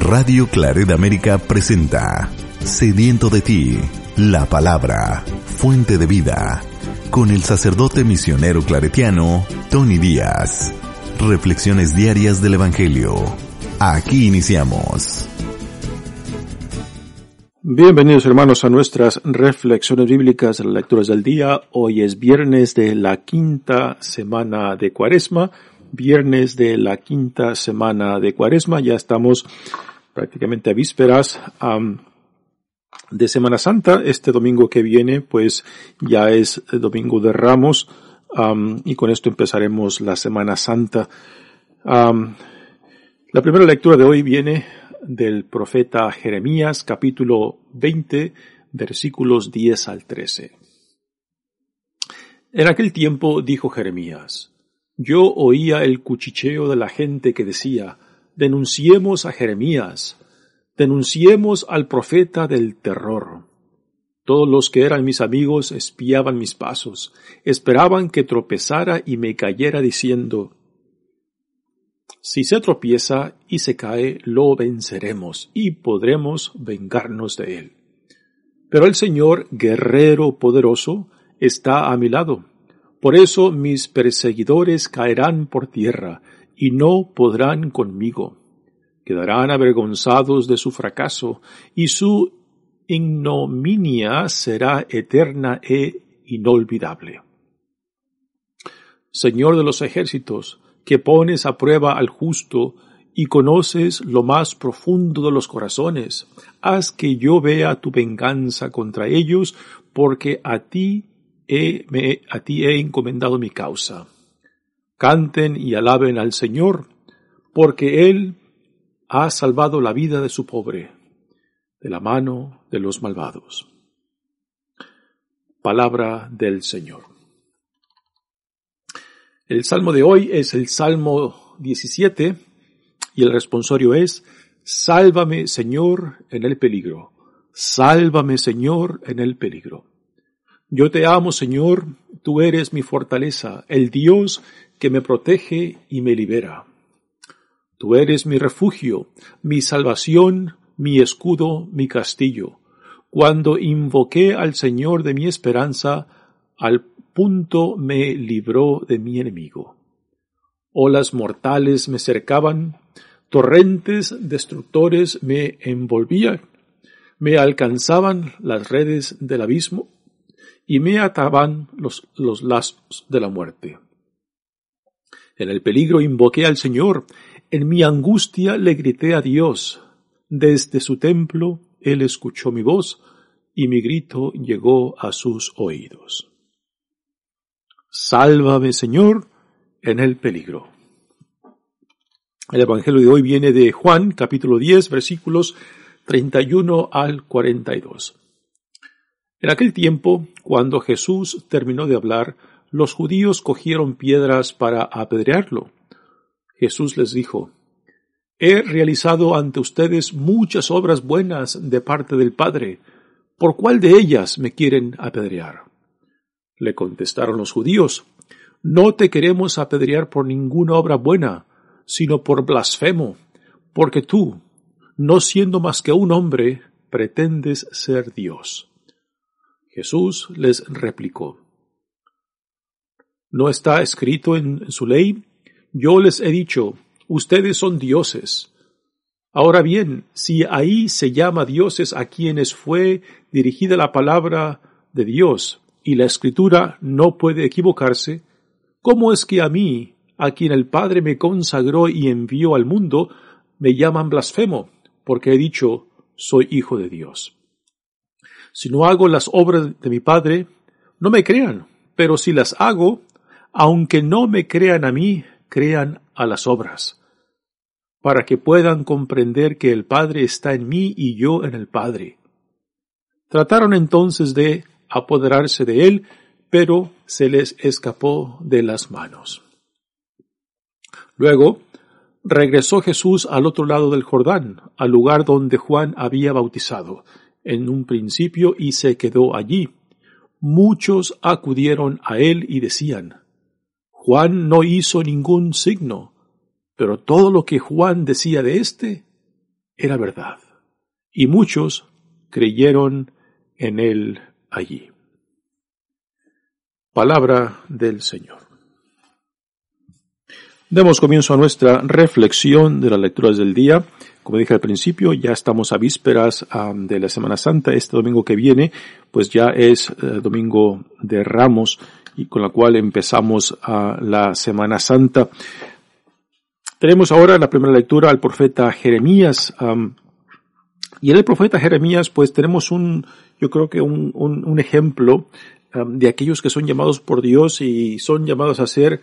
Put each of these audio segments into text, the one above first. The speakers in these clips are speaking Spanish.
Radio Claret América presenta Sediento de ti, la palabra, fuente de vida, con el sacerdote misionero claretiano Tony Díaz. Reflexiones diarias del Evangelio. Aquí iniciamos. Bienvenidos hermanos a nuestras reflexiones bíblicas, las lecturas del día. Hoy es viernes de la quinta semana de Cuaresma viernes de la quinta semana de Cuaresma. Ya estamos prácticamente a vísperas de Semana Santa. Este domingo que viene, pues ya es el domingo de Ramos y con esto empezaremos la Semana Santa. la primera lectura de hoy viene del profeta Jeremías, capítulo 20, versículos 10 al 13. En aquel tiempo dijo Jeremías, yo oía el cuchicheo de la gente que decía, denunciemos a Jeremías, denunciemos al profeta del terror. Todos los que eran mis amigos espiaban mis pasos, esperaban que tropezara y me cayera diciendo, si se tropieza y se cae, lo venceremos y podremos vengarnos de él. Pero el Señor, guerrero poderoso, está a mi lado por eso mis perseguidores caerán por tierra y no podrán conmigo. Quedarán avergonzados de su fracaso y su ignominia será eterna e inolvidable. Señor de los ejércitos, que pones a prueba al justo y conoces lo más profundo de los corazones, haz que yo vea tu venganza contra ellos, porque a ti a ti he encomendado mi causa. Canten y alaben al Señor, porque Él ha salvado la vida de su pobre, de la mano de los malvados. Palabra del Señor. El salmo de hoy es el Salmo 17 y el responsorio es, Sálvame Señor en el peligro, sálvame Señor en el peligro. Yo te amo, Señor, tú eres mi fortaleza, el Dios que me protege y me libera. Tú eres mi refugio, mi salvación, mi escudo, mi castillo. Cuando invoqué al Señor de mi esperanza, al punto me libró de mi enemigo. Olas mortales me cercaban, torrentes destructores me envolvían, me alcanzaban las redes del abismo, y me ataban los, los lazos de la muerte. En el peligro invoqué al Señor, en mi angustia le grité a Dios. Desde su templo Él escuchó mi voz, y mi grito llegó a sus oídos. Sálvame, Señor, en el peligro. El Evangelio de hoy viene de Juan, capítulo 10, versículos 31 al 42. En aquel tiempo, cuando Jesús terminó de hablar, los judíos cogieron piedras para apedrearlo. Jesús les dijo, He realizado ante ustedes muchas obras buenas de parte del Padre. ¿Por cuál de ellas me quieren apedrear? Le contestaron los judíos, No te queremos apedrear por ninguna obra buena, sino por blasfemo, porque tú, no siendo más que un hombre, pretendes ser Dios. Jesús les replicó, ¿No está escrito en su ley? Yo les he dicho, ustedes son dioses. Ahora bien, si ahí se llama dioses a quienes fue dirigida la palabra de Dios y la escritura no puede equivocarse, ¿cómo es que a mí, a quien el Padre me consagró y envió al mundo, me llaman blasfemo, porque he dicho, soy hijo de Dios? Si no hago las obras de mi Padre, no me crean, pero si las hago, aunque no me crean a mí, crean a las obras, para que puedan comprender que el Padre está en mí y yo en el Padre. Trataron entonces de apoderarse de él, pero se les escapó de las manos. Luego, regresó Jesús al otro lado del Jordán, al lugar donde Juan había bautizado, en un principio y se quedó allí. Muchos acudieron a él y decían, Juan no hizo ningún signo, pero todo lo que Juan decía de éste, era verdad, y muchos creyeron en él allí. Palabra del Señor. Demos comienzo a nuestra reflexión de las lecturas del día. Como dije al principio, ya estamos a vísperas de la Semana Santa. Este domingo que viene, pues ya es eh, domingo de Ramos y con la cual empezamos la Semana Santa. Tenemos ahora la primera lectura al profeta Jeremías. y en el profeta Jeremías, pues tenemos un, yo creo que un ejemplo de aquellos que son llamados por Dios y son llamados a ser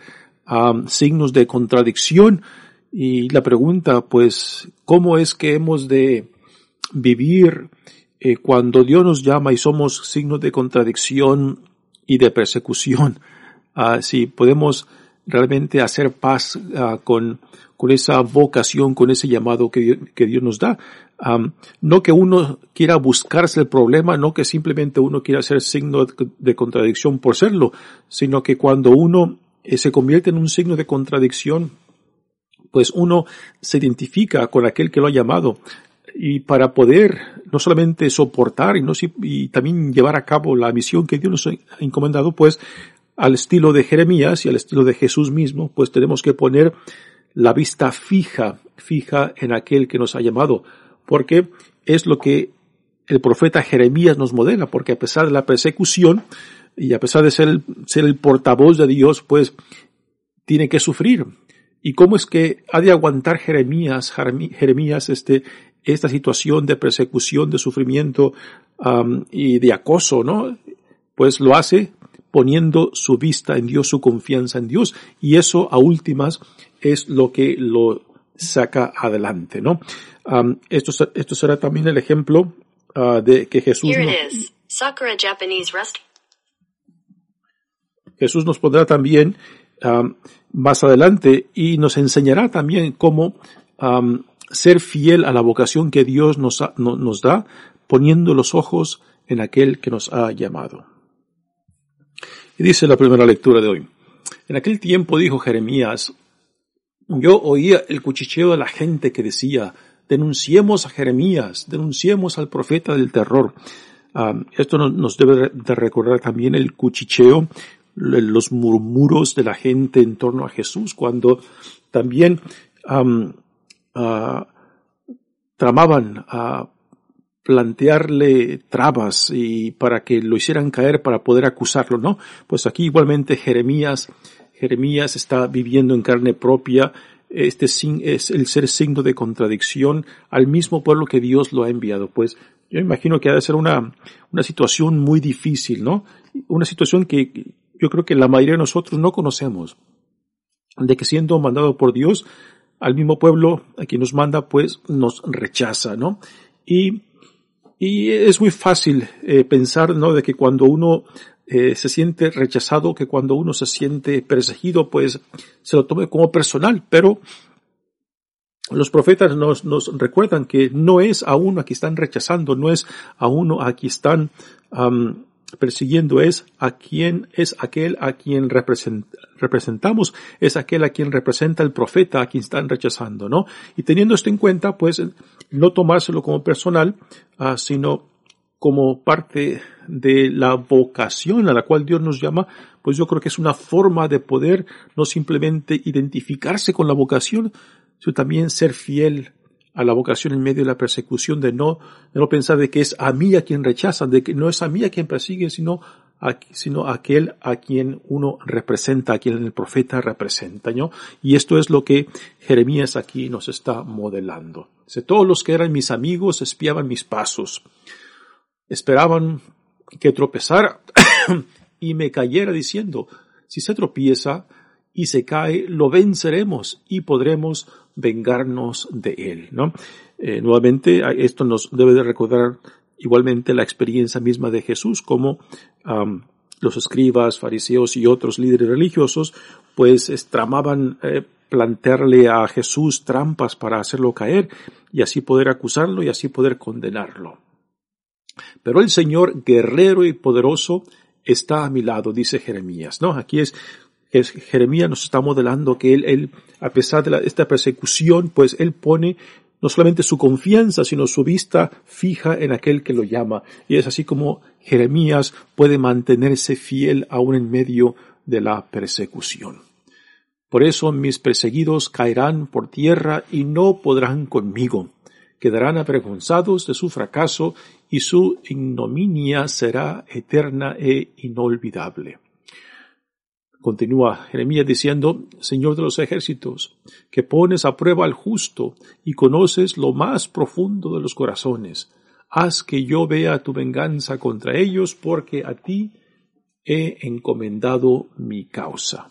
signos de contradicción. Y la pregunta, pues, ¿cómo es que hemos de vivir eh, cuando Dios nos llama y somos signos de contradicción y de persecución? Ah, si podemos realmente hacer paz ah, con, con esa vocación, con ese llamado que, Dios, nos da. no que uno quiera buscarse el problema, no que simplemente uno quiera ser signo de contradicción por serlo, sino que cuando uno eh, se convierte en un signo de contradicción, pues uno se identifica con aquel que lo ha llamado y para poder no solamente soportar y, no, y también llevar a cabo la misión que Dios nos ha encomendado, pues al estilo de Jeremías y al estilo de Jesús mismo, pues tenemos que poner la vista fija, fija en aquel que nos ha llamado, porque es lo que el profeta Jeremías nos modela, porque a pesar de la persecución, y a pesar de ser ser el portavoz de Dios, pues tiene que sufrir. ¿Y cómo es que ha de aguantar Jeremías, Jeremías, este, esta situación de persecución, de sufrimiento y de acoso, no? Pues lo hace poniendo su vista en Dios, su confianza en Dios, y eso a últimas es lo que lo saca adelante, ¿no? esto, esto será también el ejemplo uh, de que Jesús. Jesús nos pondrá también um, más adelante y nos enseñará también cómo ser fiel a la vocación que Dios nos, nos da, poniendo los ojos en aquel que nos ha llamado. Y dice la primera lectura de hoy. En aquel tiempo dijo Jeremías, yo oía el cuchicheo de la gente que decía, denunciemos a Jeremías, denunciemos al profeta del terror. Esto nos debe de recordar también el cuchicheo los murmuros de la gente en torno a Jesús, cuando también tramaban a plantearle trabas y para que lo hicieran caer para poder acusarlo, ¿no? Pues aquí igualmente Jeremías, Jeremías está viviendo en carne propia este es el ser signo de contradicción al mismo pueblo que Dios lo ha enviado. Pues yo imagino que ha de ser una, una situación muy difícil, ¿no? Una situación que yo creo que la mayoría de nosotros no conocemos, de que siendo mandado por Dios, al mismo pueblo a quien nos manda, pues nos rechaza, ¿no? Y, y es muy fácil eh, pensar, ¿no? De que cuando uno eh, se siente rechazado, que cuando uno se siente perseguido, pues se lo tome como personal, pero los profetas nos, nos recuerdan que no es a uno a quien están rechazando, no es a uno a quien están persiguiendo es a quien es aquel a quien representamos, es aquel a quien representa el profeta a quien están rechazando, ¿no? Y teniendo esto en cuenta, pues no tomárselo como personal, ah, sino como parte de la vocación a la cual Dios nos llama, pues yo creo que es una forma de poder no simplemente identificarse con la vocación, sino también ser fiel a la vocación en medio de la persecución, de no, de no pensar de que es a mí a quien rechazan, de que no es a mí a quien persigue, sino a, sino aquel a quien uno representa, a quien el profeta representa, ¿no? Y esto es lo que Jeremías aquí nos está modelando. Dice, todos los que eran mis amigos espiaban mis pasos, esperaban que tropezara y me cayera diciendo, si se tropieza y se cae, lo venceremos y podremos vengarnos de él, ¿no? Eh, nuevamente, esto nos debe de recordar igualmente la experiencia misma de Jesús, como los escribas, fariseos y otros líderes religiosos, pues tramaban eh, plantearle a Jesús trampas para hacerlo caer y así poder acusarlo y así poder condenarlo. Pero el Señor, guerrero y poderoso, está a mi lado, dice Jeremías, ¿no? Aquí es Jeremías nos está modelando que él, él a pesar de esta persecución, pues él pone no solamente su confianza, sino su vista fija en aquel que lo llama. Y es así como Jeremías puede mantenerse fiel aún en medio de la persecución. Por eso mis perseguidos caerán por tierra y no podrán conmigo. Quedarán avergonzados de su fracaso y su ignominia será eterna e inolvidable. Continúa Jeremías diciendo, Señor de los ejércitos, que pones a prueba al justo y conoces lo más profundo de los corazones, haz que yo vea tu venganza contra ellos, porque a ti he encomendado mi causa.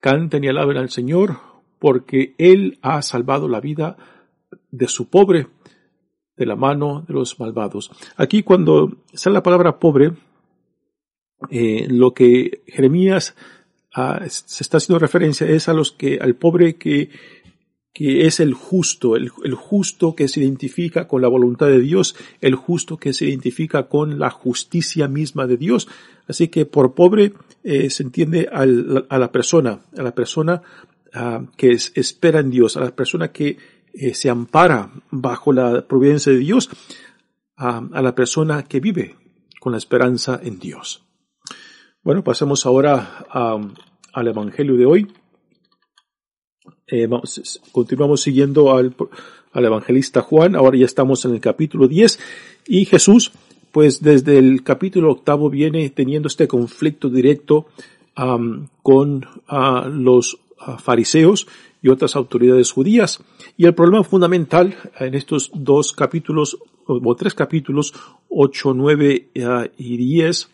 Canten y alaben al Señor, porque Él ha salvado la vida de su pobre de la mano de los malvados. Aquí cuando sale la palabra pobre, eh, lo que Jeremías ah, se está haciendo referencia es a los que, al pobre que, que es el justo, el, justo que se identifica con la voluntad de Dios, el justo que se identifica con la justicia misma de Dios. Así que por pobre eh, se entiende a la persona, a la persona ah, que espera en Dios, a la persona que eh, se ampara bajo la providencia de Dios, a la persona que vive con la esperanza en Dios. Bueno, pasemos ahora al Evangelio de hoy. Eh, continuamos siguiendo al, evangelista Juan. Ahora ya estamos en el capítulo 10 y Jesús, pues desde el capítulo octavo viene teniendo este conflicto directo con los fariseos y otras autoridades judías. Y el problema fundamental en estos dos capítulos, o tres capítulos, 8, 9 ah, y 10,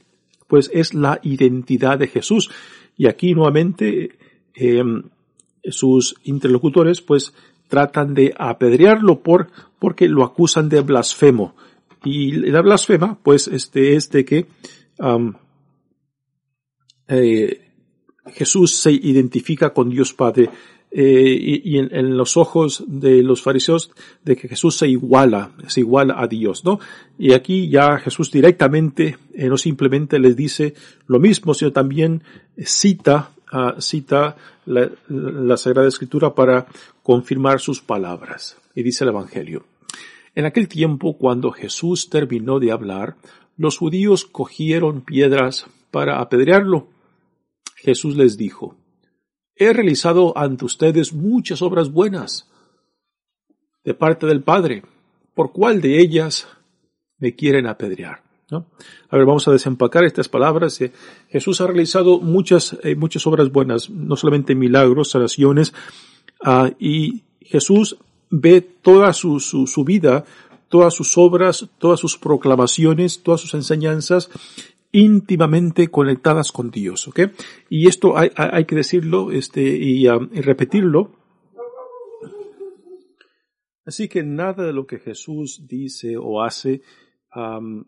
pues es la identidad de Jesús. Y aquí nuevamente em, sus interlocutores pues tratan de apedrearlo por, porque lo acusan de blasfemo. Y la blasfema pues este es de que eh, Jesús se identifica con Dios Padre eh, y, en, los ojos de los fariseos de que Jesús se iguala, se iguala a Dios, ¿no? Y aquí ya Jesús directamente, eh, no simplemente les dice lo mismo, sino también cita, ah, cita la, la Sagrada Escritura para confirmar sus palabras. Y dice el Evangelio. En aquel tiempo, cuando Jesús terminó de hablar, los judíos cogieron piedras para apedrearlo. Jesús les dijo, he realizado ante ustedes muchas obras buenas de parte del Padre. ¿Por cuál de ellas me quieren apedrear? ¿No? A ver, vamos a desempacar estas palabras. Eh, Jesús ha realizado muchas, eh, muchas obras buenas, no solamente milagros, sanaciones, ah, y Jesús ve toda su, su, su vida, todas sus obras, todas sus proclamaciones, todas sus enseñanzas, íntimamente conectadas con Dios, ¿ok? Y esto hay, que decirlo este, y, um, y, repetirlo. Así que nada de lo que Jesús dice o hace um,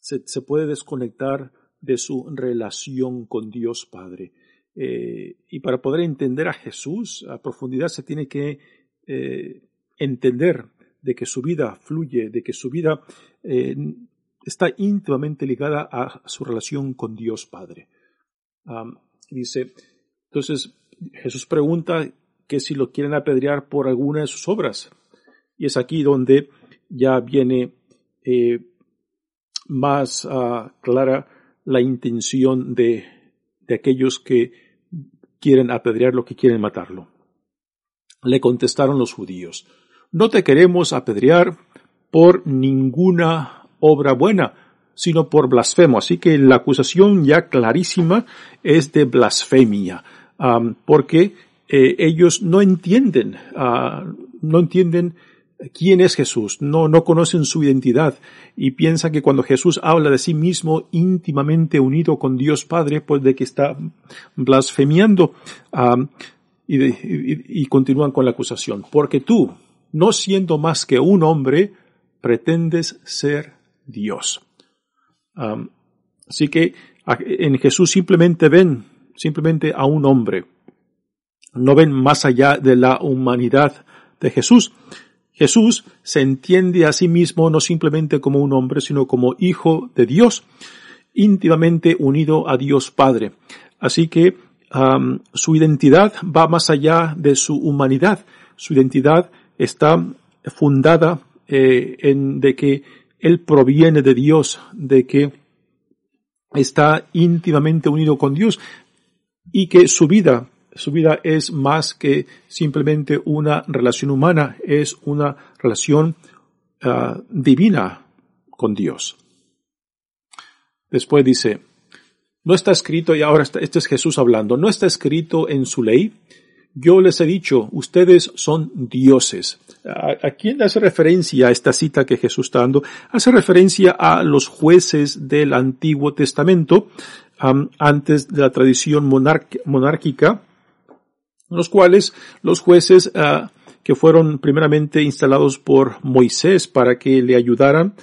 se, se, puede desconectar de su relación con Dios Padre. Eh, y para poder entender a Jesús a profundidad se tiene que eh, entender de que su vida fluye, de que su vida eh, está íntimamente ligada a su relación con Dios Padre. dice, entonces Jesús pregunta que si lo quieren apedrear por alguna de sus obras. Y es aquí donde ya viene eh, más ah, clara la intención de, de aquellos que quieren apedrearlo, que quieren matarlo. Le contestaron los judíos, no te queremos apedrear por ninguna obra buena, sino por blasfemo. Así que la acusación ya clarísima es de blasfemia, porque eh, ellos no entienden, ah, no entienden quién es Jesús, no, no conocen su identidad y piensan que cuando Jesús habla de sí mismo íntimamente unido con Dios Padre, pues de que está blasfemiando y continúan con la acusación. Porque tú, no siendo más que un hombre, pretendes ser Dios. así que en Jesús simplemente ven, simplemente a un hombre. No ven más allá de la humanidad de Jesús. Jesús se entiende a sí mismo no simplemente como un hombre, sino como hijo de Dios, íntimamente unido a Dios Padre. Así que su identidad va más allá de su humanidad. Su identidad está fundada eh, en de que él proviene de Dios, de que está íntimamente unido con Dios y que su vida, su vida es más que simplemente una relación humana, es una relación ah, divina con Dios. Después dice, no está escrito, y ahora este es Jesús hablando, no está escrito en su ley, yo les he dicho, ustedes son dioses. ¿A, quién hace referencia esta cita que Jesús está dando? Hace referencia a los jueces del Antiguo Testamento, antes de la tradición monárquica, los cuales los jueces ah, que fueron primeramente instalados por Moisés para que le ayudaran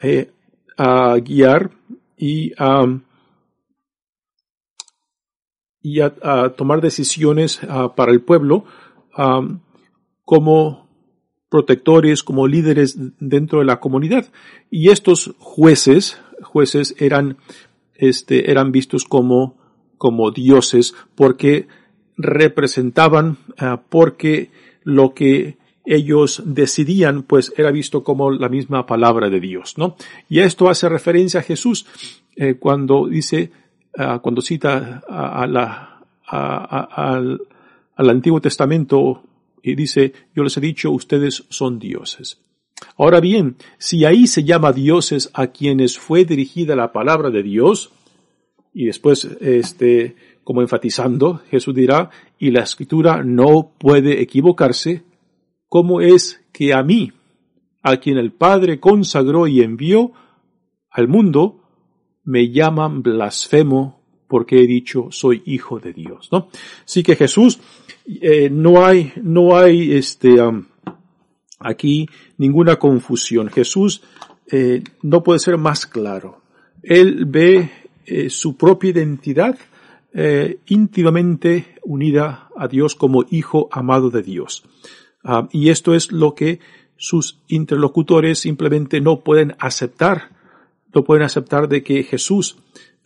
eh, a guiar y a y a, tomar decisiones para el pueblo como protectores, como líderes dentro de la comunidad. Y estos jueces, jueces eran, este, eran vistos como, como dioses porque representaban, porque lo que ellos decidían, pues era visto como la misma palabra de Dios, ¿no? Y esto hace referencia a Jesús eh, cuando dice, Ah, cuando cita al, al Antiguo Testamento y dice, yo les he dicho, ustedes son dioses. Ahora bien, si ahí se llama dioses a quienes fue dirigida la palabra de Dios, y después, este, como enfatizando, Jesús dirá, y la escritura no puede equivocarse, ¿cómo es que a mí, a quien el Padre consagró y envió al mundo, me llaman blasfemo porque he dicho soy hijo de Dios, ¿no? Así que Jesús, eh, no hay, no hay este, aquí ninguna confusión. Jesús eh, no puede ser más claro. Él ve eh, su propia identidad íntimamente unida a Dios como hijo amado de Dios. Ah, y esto es lo que sus interlocutores simplemente no pueden aceptar no pueden aceptar de que Jesús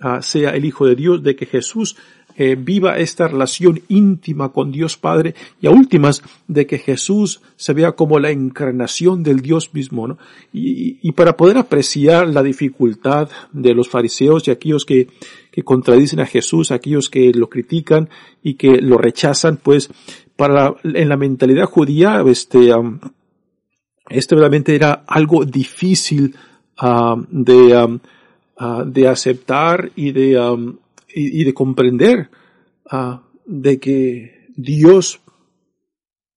ah, sea el Hijo de Dios, de que Jesús eh, viva esta relación íntima con Dios Padre y a últimas de que Jesús se vea como la encarnación del Dios mismo. ¿no? Y, para poder apreciar la dificultad de los fariseos y aquellos que, que contradicen a Jesús, aquellos que lo critican y que lo rechazan, pues para en la mentalidad judía, este, este realmente era algo difícil Um, de, um, uh, de aceptar y de, um, y, de comprender uh, de que Dios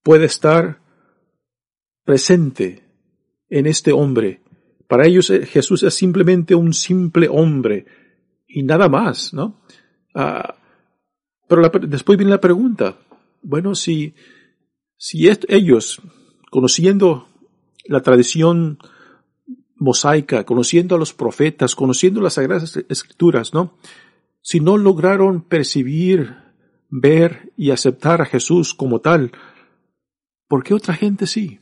puede estar presente en este hombre. Para ellos eh, Jesús es simplemente un simple hombre y nada más, ¿no? Uh, pero después viene la pregunta, bueno, si, si ellos, conociendo la tradición mosaica, conociendo a los profetas, conociendo las sagradas escrituras, ¿no? Si no lograron percibir, ver y aceptar a Jesús como tal, ¿por qué otra gente sí?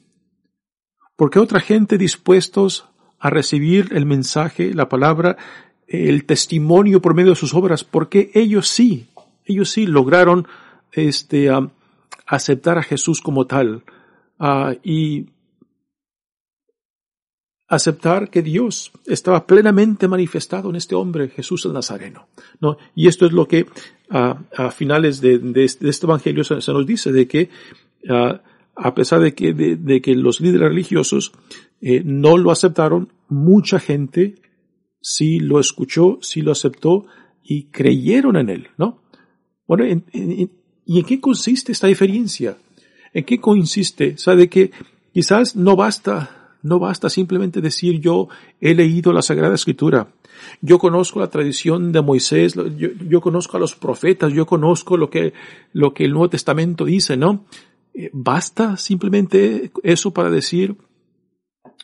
¿Por qué otra gente dispuestos a recibir el mensaje, la palabra, el testimonio por medio de sus obras? ¿Por qué ellos sí? Ellos sí lograron este, aceptar a Jesús como tal. Uh, y aceptar que Dios estaba plenamente manifestado en este hombre, Jesús el Nazareno. ¿no? Y esto es lo que a finales de, este evangelio se, nos dice, de que a pesar de que, de, que los líderes religiosos eh, no lo aceptaron, mucha gente sí lo escuchó, sí lo aceptó y creyeron en él, ¿no? Bueno, ¿y en qué consiste esta diferencia? ¿En qué consiste? ¿Sabe que quizás no basta no basta simplemente decir yo he leído la Sagrada Escritura, yo conozco la tradición de Moisés, yo, conozco a los profetas, yo conozco lo que, lo que el Nuevo Testamento dice, ¿no? Eh, ¿Basta simplemente eso para decir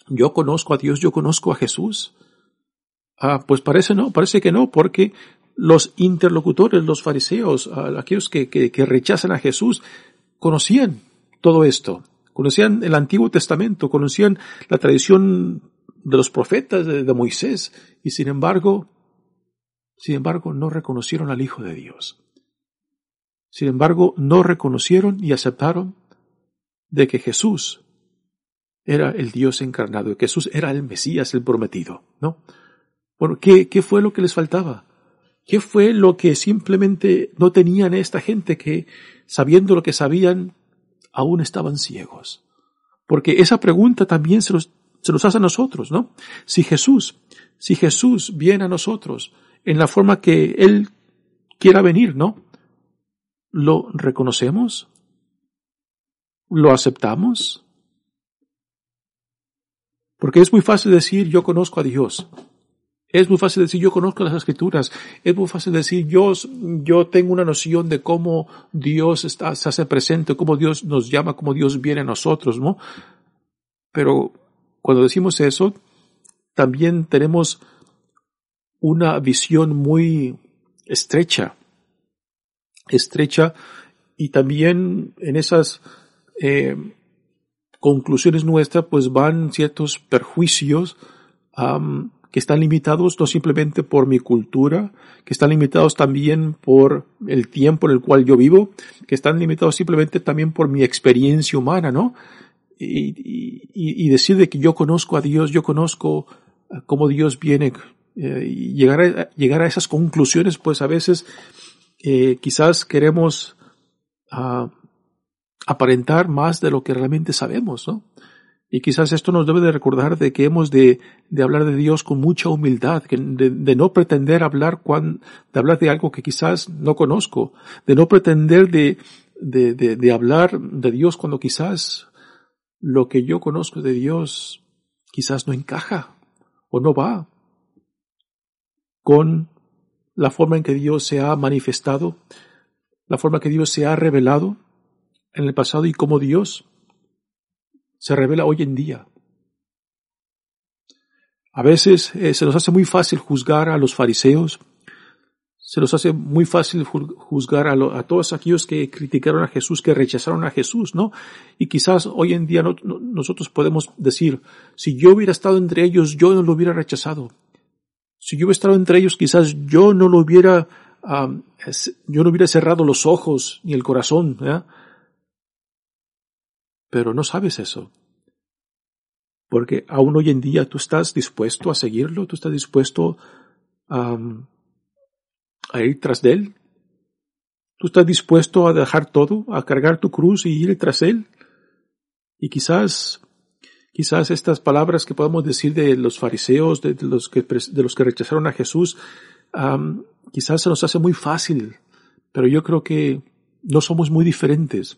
yo conozco a Dios, yo conozco a Jesús? Ah, pues parece no, parece que no, porque los interlocutores, los fariseos, aquellos que, que rechazan a Jesús, conocían todo esto conocían el Antiguo Testamento, conocían la tradición de los profetas de, Moisés y sin embargo, sin embargo no reconocieron al Hijo de Dios. Sin embargo, no reconocieron y aceptaron de que Jesús era el Dios encarnado, que Jesús era el Mesías, el prometido, ¿no? Bueno, ¿qué, ¿qué fue lo que les faltaba? ¿Qué fue lo que simplemente no tenían esta gente que, sabiendo lo que sabían, aún estaban ciegos? Porque esa pregunta también se nos, hace a nosotros, ¿no? Si Jesús, si Jesús viene a nosotros en la forma que Él quiera venir, ¿no? ¿Lo reconocemos? ¿Lo aceptamos? Porque es muy fácil decir yo conozco a Dios. Es muy fácil decir yo conozco las escrituras. Es muy fácil decir yo, yo tengo una noción de cómo Dios está, se hace presente, cómo Dios nos llama, cómo Dios viene a nosotros, ¿no? Pero cuando decimos eso, también tenemos una visión muy estrecha, estrecha y también en esas eh, conclusiones nuestras pues van ciertos perjuicios que están limitados no simplemente por mi cultura, que están limitados también por el tiempo en el cual yo vivo, que están limitados simplemente también por mi experiencia humana, ¿no? Y, y, decir de que yo conozco a Dios, yo conozco cómo Dios viene, eh, y llegar a, llegar a esas conclusiones, pues a veces eh, quizás queremos ah, aparentar más de lo que realmente sabemos, ¿no? Y quizás esto nos debe de recordar de que hemos de, de hablar de Dios con mucha humildad, de, no pretender hablar de hablar de algo que quizás no conozco, de no pretender de, de, de, de hablar de Dios cuando quizás lo que yo conozco de Dios quizás no encaja o no va con la forma en que Dios se ha manifestado, la forma que Dios se ha revelado en el pasado y cómo Dios se revela hoy en día. A veces eh, se nos hace muy fácil juzgar a los fariseos, se nos hace muy fácil juzgar a, todos aquellos que criticaron a Jesús, que rechazaron a Jesús, ¿no? Y quizás hoy en día nosotros podemos decir, si yo hubiera estado entre ellos, yo no lo hubiera rechazado. Si yo hubiera estado entre ellos, quizás yo no lo hubiera, yo no hubiera cerrado los ojos ni el corazón, pero no sabes eso. Porque aún hoy en día tú estás dispuesto a seguirlo, tú estás dispuesto a, ir tras de él. Tú estás dispuesto a dejar todo, a cargar tu cruz y ir tras él. Y quizás, quizás estas palabras que podemos decir de los fariseos, de, los, que, de los que rechazaron a Jesús, quizás se nos hace muy fácil, pero yo creo que no somos muy diferentes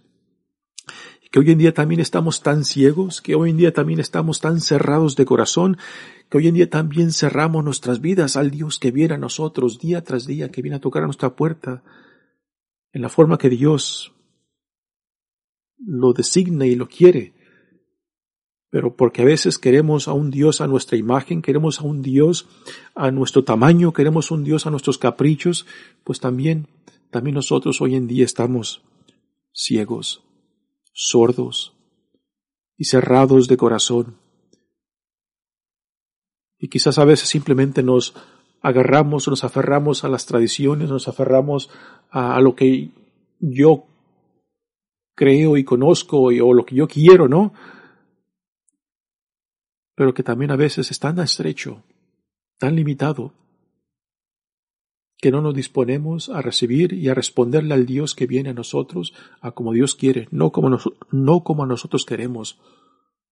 que hoy en día también estamos tan ciegos, que hoy en día también estamos tan cerrados de corazón, que hoy en día también cerramos nuestras vidas al Dios que viene a nosotros día tras día, que viene a tocar a nuestra puerta, en la forma que Dios lo designa y lo quiere. Pero porque a veces queremos a un Dios a nuestra imagen, queremos a un Dios a nuestro tamaño, queremos un Dios a nuestros caprichos, pues también, también nosotros hoy en día estamos ciegos sordos y cerrados de corazón. Y quizás a veces simplemente nos agarramos, nos aferramos a las tradiciones, nos aferramos a, lo que yo creo y conozco o lo que yo quiero, ¿no? Pero que también a veces es tan estrecho, tan limitado, que no nos disponemos a recibir y a responderle al Dios que viene a nosotros, a como Dios quiere, no como, no como a nosotros queremos,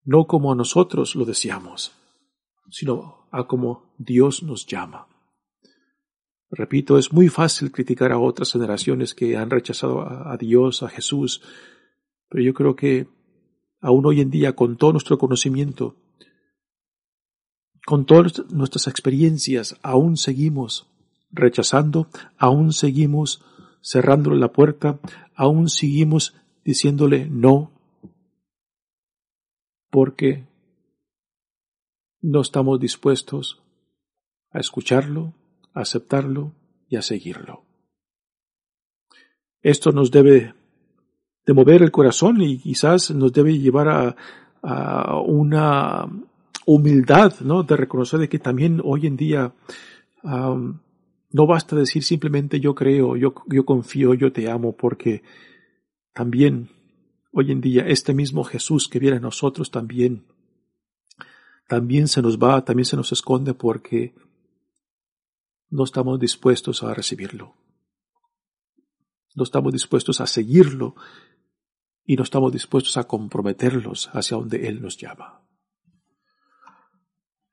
no como a nosotros lo deseamos, sino a como Dios nos llama. Repito, es muy fácil criticar a otras generaciones que han rechazado a Dios, a Jesús, pero yo creo que aún hoy en día, con todo nuestro conocimiento, con todas nuestras experiencias, aún seguimos rechazando, aún seguimos cerrándole la puerta, aún seguimos diciéndole no, porque no estamos dispuestos a escucharlo, a aceptarlo y a seguirlo. Esto nos debe de mover el corazón y quizás nos debe llevar a, una humildad, ¿no? De reconocer de que también hoy en día no basta decir simplemente yo creo, yo, yo confío, yo te amo, porque también hoy en día este mismo Jesús que viene a nosotros también también se nos va, también se nos esconde porque no estamos dispuestos a recibirlo. No estamos dispuestos a seguirlo y no estamos dispuestos a comprometerlos hacia donde Él nos llama.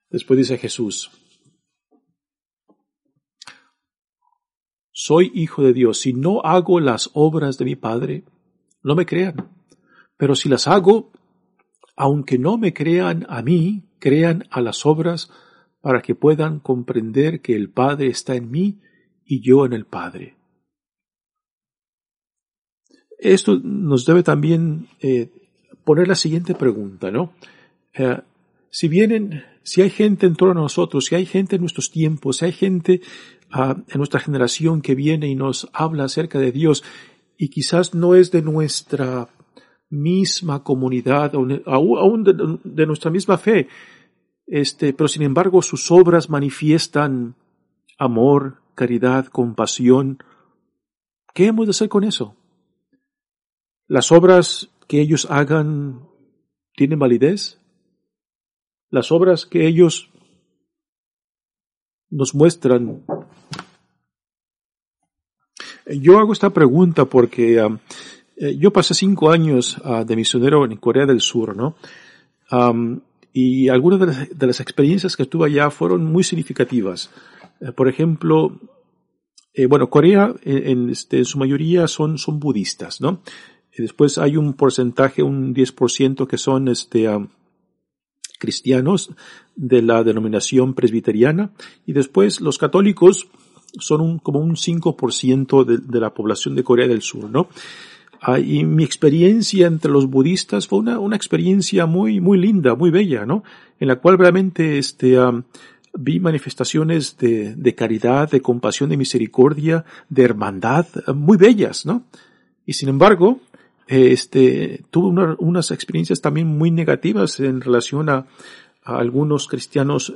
Después dice Jesús, soy hijo de Dios, si no hago las obras de mi Padre, no me crean, pero si las hago, aunque no me crean a mí, crean a las obras para que puedan comprender que el Padre está en mí y yo en el Padre. Esto nos debe también eh, poner la siguiente pregunta, ¿no? Eh, si vienen, si hay gente en torno a nosotros, si hay gente en nuestros tiempos, si hay gente en nuestra generación que viene y nos habla acerca de Dios y quizás no es de nuestra misma comunidad, aún de, de nuestra misma fe, este, pero sin embargo sus obras manifiestan amor, caridad, compasión. ¿Qué hemos de hacer con eso? ¿Las obras que ellos hagan tienen validez? ¿Las obras que ellos nos muestran? Yo hago esta pregunta porque um, eh, yo pasé cinco años uh, de misionero en Corea del Sur, ¿no? Um, y algunas de las, experiencias que tuve allá fueron muy significativas. Eh, por ejemplo, eh, bueno, Corea en, este, en, su mayoría son, son budistas, ¿no? Y después hay un porcentaje, un 10% que son este, cristianos de la denominación presbiteriana y después los católicos son un, como un 5% de, de la población de Corea del Sur, ¿no? Ah, y mi experiencia entre los budistas fue una, una experiencia muy, muy linda, muy bella, ¿no? En la cual realmente, este, vi manifestaciones de, de, caridad, de compasión, de misericordia, de hermandad, muy bellas, ¿no? Y sin embargo, este, tuve unas experiencias también muy negativas en relación a, algunos cristianos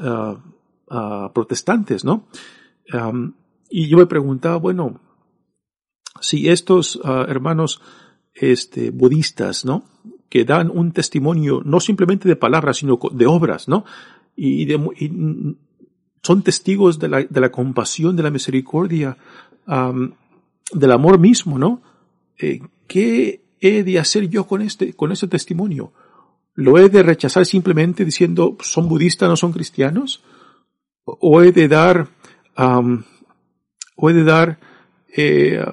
protestantes, ¿no? Y yo me preguntaba, bueno, si estos ah, hermanos este, budistas, ¿no? Que dan un testimonio no simplemente de palabras, sino de obras, ¿no? Y, son testigos de la, de la, compasión, de la misericordia, del amor mismo, ¿no? Eh, ¿Qué he de hacer yo con este, con este testimonio? ¿Lo he de rechazar simplemente diciendo son budistas, no son cristianos? ¿O he de dar, he de dar eh,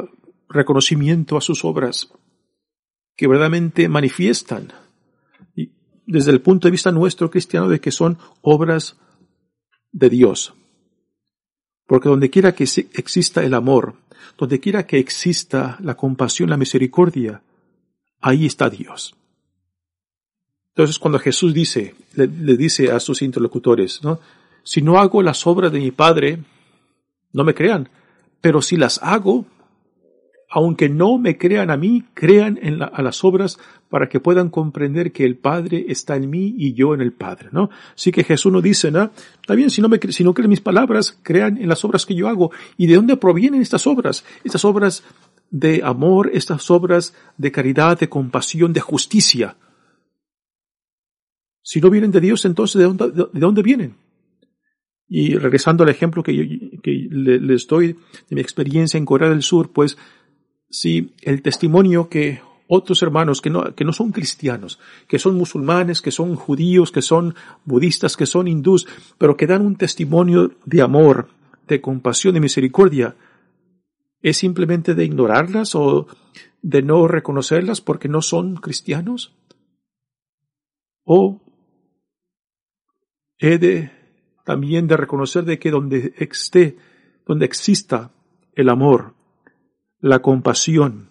reconocimiento a sus obras que verdaderamente manifiestan desde el punto de vista nuestro cristiano de que son obras de Dios. Porque donde quiera que exista el amor, donde quiera que exista la compasión, la misericordia, ahí está Dios. Entonces cuando Jesús dice, le, dice a sus interlocutores. Si no hago las obras de mi Padre, no me crean, pero si las hago, aunque no me crean a mí, crean en a las obras para que puedan comprender que el Padre está en mí y yo en el Padre, ¿no? Así que Jesús no dice, ¿no? Está bien, si no, creen mis palabras, crean en las obras que yo hago. ¿Y de dónde provienen estas obras? Estas obras de amor, estas obras de caridad, de compasión, de justicia. Si no vienen de Dios, entonces ¿de dónde, de dónde vienen? Y regresando al ejemplo que, que les doy de mi experiencia en Corea del Sur, pues si el testimonio que otros hermanos que no, que no son cristianos, que son musulmanes, que son judíos, que son budistas, que son hindús, pero que dan un testimonio de amor, de compasión, de misericordia, ¿es simplemente de ignorarlas o de no reconocerlas porque no son cristianos? ¿O he de también de reconocer de que donde esté, donde exista el amor, la compasión,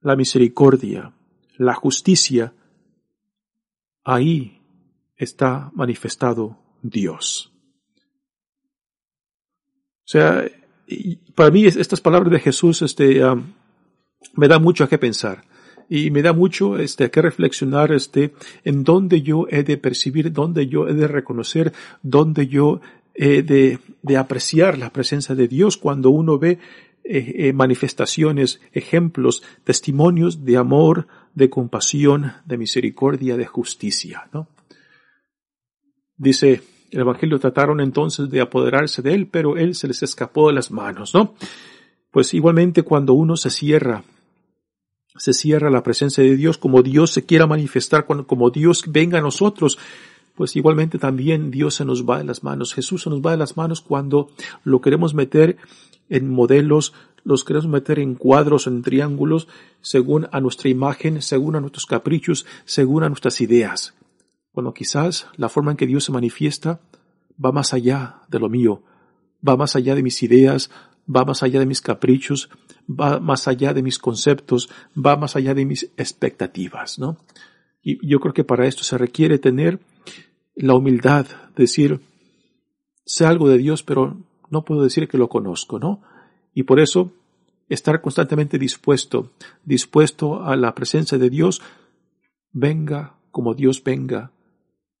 la misericordia, la justicia, ahí está manifestado Dios. O sea, para mí estas palabras de Jesús este, me da mucho a qué pensar y me da mucho este, a qué reflexionar este, en dónde yo he de percibir, dónde yo he de reconocer, dónde yo he de, de apreciar la presencia de Dios cuando uno ve eh, eh, manifestaciones, ejemplos, testimonios de amor, de compasión, de misericordia, de justicia, ¿no? Dice, el Evangelio trataron entonces de apoderarse de él, pero él se les escapó de las manos, ¿no? Pues igualmente cuando uno se cierra, se cierra la presencia de Dios, como Dios se quiera manifestar, como Dios venga a nosotros, pues igualmente también Dios se nos va de las manos. Jesús se nos va de las manos cuando lo queremos meter en modelos, los queremos meter en cuadros, en triángulos, según a nuestra imagen, según a nuestros caprichos, según a nuestras ideas. Cuando quizás la forma en que Dios se manifiesta va más allá de lo mío, va más allá de mis ideas, va más allá de mis caprichos, va más allá de mis conceptos, va más allá de mis expectativas, ¿no? Y yo creo que para esto se requiere tener la humildad, decir, sé algo de Dios, pero no puedo decir que lo conozco, ¿no? Y por eso, estar constantemente dispuesto, dispuesto a la presencia de Dios, venga como Dios venga,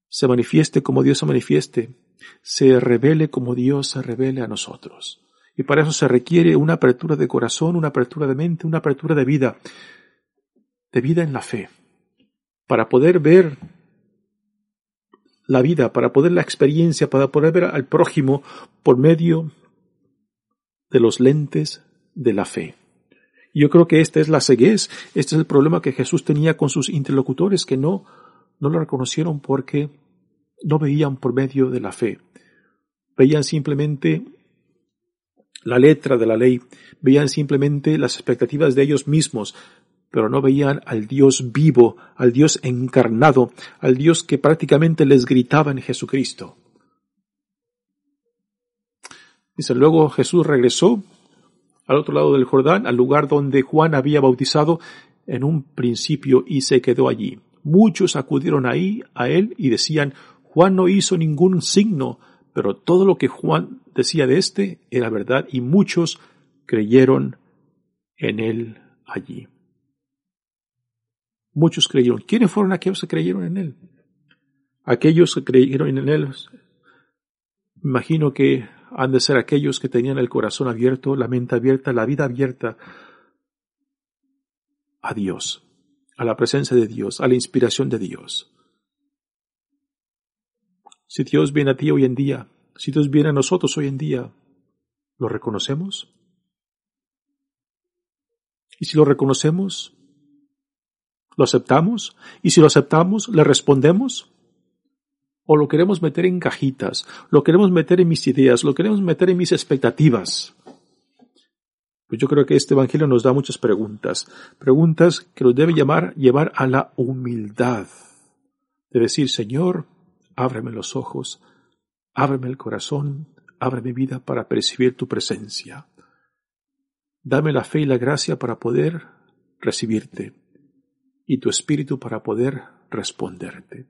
se manifieste como Dios se manifieste, se revele como Dios se revele a nosotros. Y para eso se requiere una apertura de corazón, una apertura de mente, una apertura de vida, de vida en la fe, para poder ver la vida, para poder la experiencia, para poder ver al prójimo por medio de los lentes de la fe. Yo creo que esta es la ceguez, este es el problema que Jesús tenía con sus interlocutores que no, no lo reconocieron porque no veían por medio de la fe. Veían simplemente la letra de la ley, veían simplemente las expectativas de ellos mismos, pero no veían al Dios vivo, al Dios encarnado, al Dios que prácticamente les gritaba en Jesucristo. Dice, luego Jesús regresó al otro lado del Jordán, al lugar donde Juan había bautizado en un principio y se quedó allí. Muchos acudieron ahí a él y decían, Juan no hizo ningún signo, pero todo lo que Juan decía de éste era verdad y muchos creyeron en él allí. Muchos creyeron. ¿Quiénes fueron aquellos que creyeron en Él? Aquellos que creyeron en Él, imagino que han de ser aquellos que tenían el corazón abierto, la mente abierta, la vida abierta a Dios, a la presencia de Dios, a la inspiración de Dios. Si Dios viene a ti hoy en día, si Dios viene a nosotros hoy en día, ¿lo reconocemos? Y si lo reconocemos, ¿Lo aceptamos? Y si lo aceptamos, ¿le respondemos? ¿O lo queremos meter en cajitas? ¿Lo queremos meter en mis ideas? ¿Lo queremos meter en mis expectativas? Pues yo creo que este Evangelio nos da muchas preguntas. Preguntas que nos debe llamar, llevar a la humildad. De decir, Señor, ábreme los ojos, ábreme el corazón, ábreme mi vida para percibir tu presencia. Dame la fe y la gracia para poder recibirte y tu espíritu para poder responderte.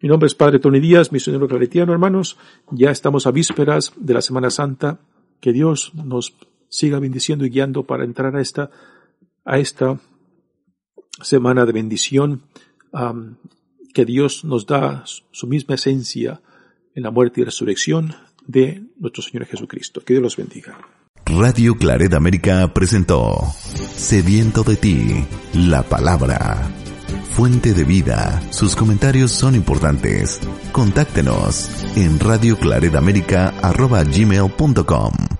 Mi nombre es Padre Tony Díaz, misionero claretiano, hermanos. Ya estamos a vísperas de la Semana Santa. Que Dios nos siga bendiciendo y guiando para entrar a esta, a esta semana de bendición, que Dios nos da su misma esencia en la muerte y resurrección de nuestro Señor Jesucristo. Que Dios los bendiga. Radio Claret América presentó Sediento de ti, la palabra. Fuente de vida. Sus comentarios son importantes. Contáctenos en radioclaredamerica.gmail.com